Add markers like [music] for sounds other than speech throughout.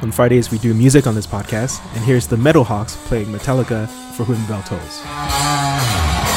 On Fridays, we do music on this podcast, and here's the Metal Hawks playing Metallica for Whom Bell Tolls.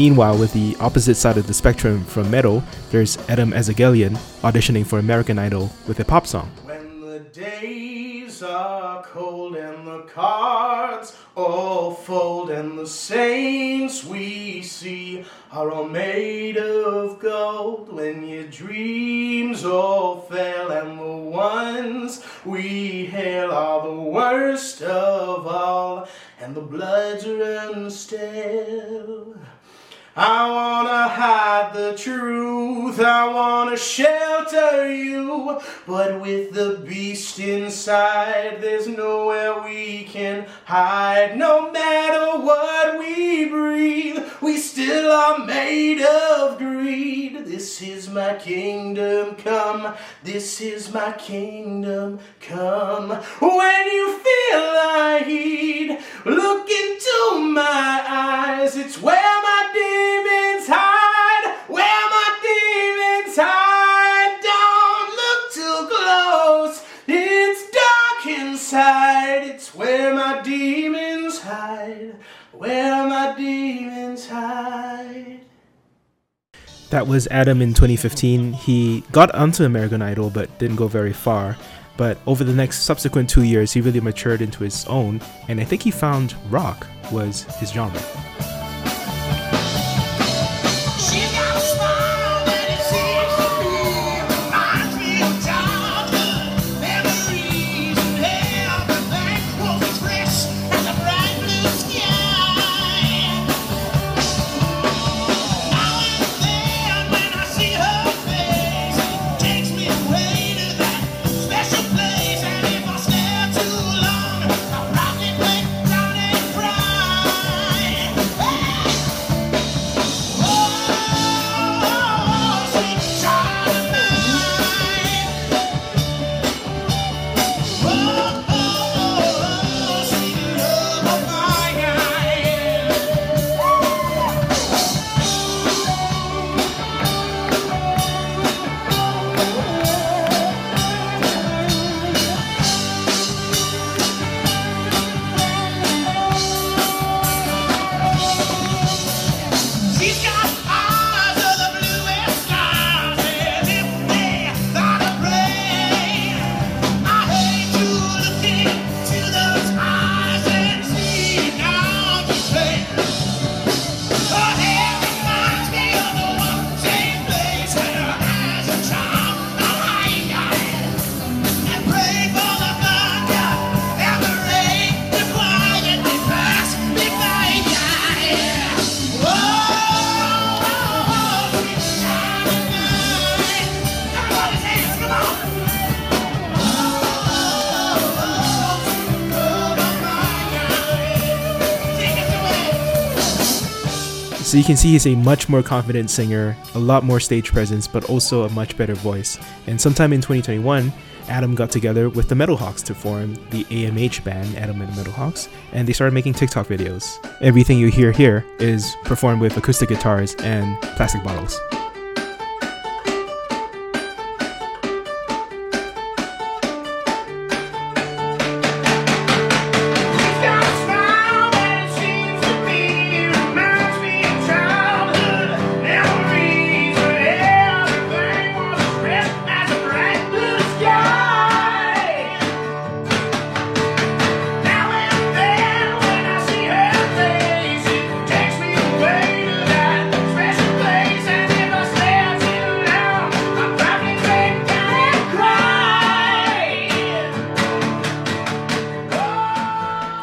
Meanwhile, with the opposite side of the spectrum from metal, there's Adam Ezegelian auditioning for American Idol with a pop song. When the days are cold and the cards all fold and the saints we see are all made of gold when your dreams all fail and the ones we hail are the worst of all and the bloods run stale I wanna hide the truth, I wanna shelter you, but with the beast inside, there's nowhere we can hide. No matter what we breathe, we still are made of greed. This is my kingdom come, this is my kingdom come. When you feel I heed, look into my eyes, it's where That was Adam in 2015. He got onto American Idol but didn't go very far. But over the next subsequent two years, he really matured into his own, and I think he found rock was his genre. So you can see he's a much more confident singer, a lot more stage presence, but also a much better voice. And sometime in 2021, Adam got together with the Metal Hawks to form the AMH band, Adam and the Metalhawks, and they started making TikTok videos. Everything you hear here is performed with acoustic guitars and plastic bottles.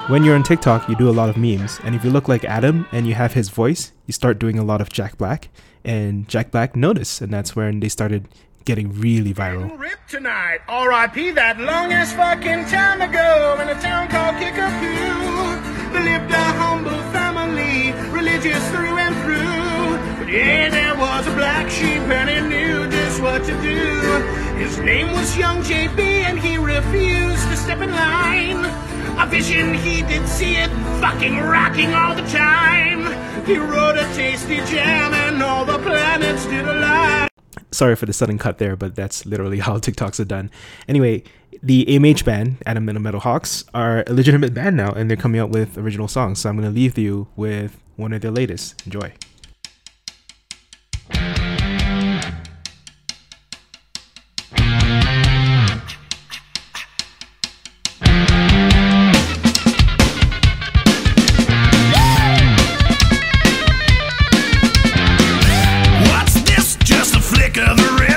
When you're on TikTok, you do a lot of memes, and if you look like Adam and you have his voice, you start doing a lot of Jack Black, and Jack Black noticed, and that's when they started getting really viral. Rip tonight. R.I.P. that long ass fucking time ago in a town called Kickapoo. Lived a humble family, religious through and through. But yeah, there was a black sheep and he knew just what to do. His name was Young JB and he refused to step in line. A vision he did see it fucking rocking all the time. He wrote a tasty jam and all the planets did align. Sorry for the sudden cut there, but that's literally how [laughs] TikToks are done. Anyway, the AMH band, Adam and the Metal Hawks, are a legitimate band now, and they're coming out with original songs. So I'm going to leave you with one of their latest. Enjoy. A flick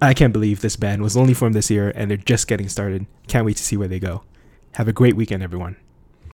I can't believe this band was only formed this year and they're just getting started. Can't wait to see where they go. Have a great weekend, everyone.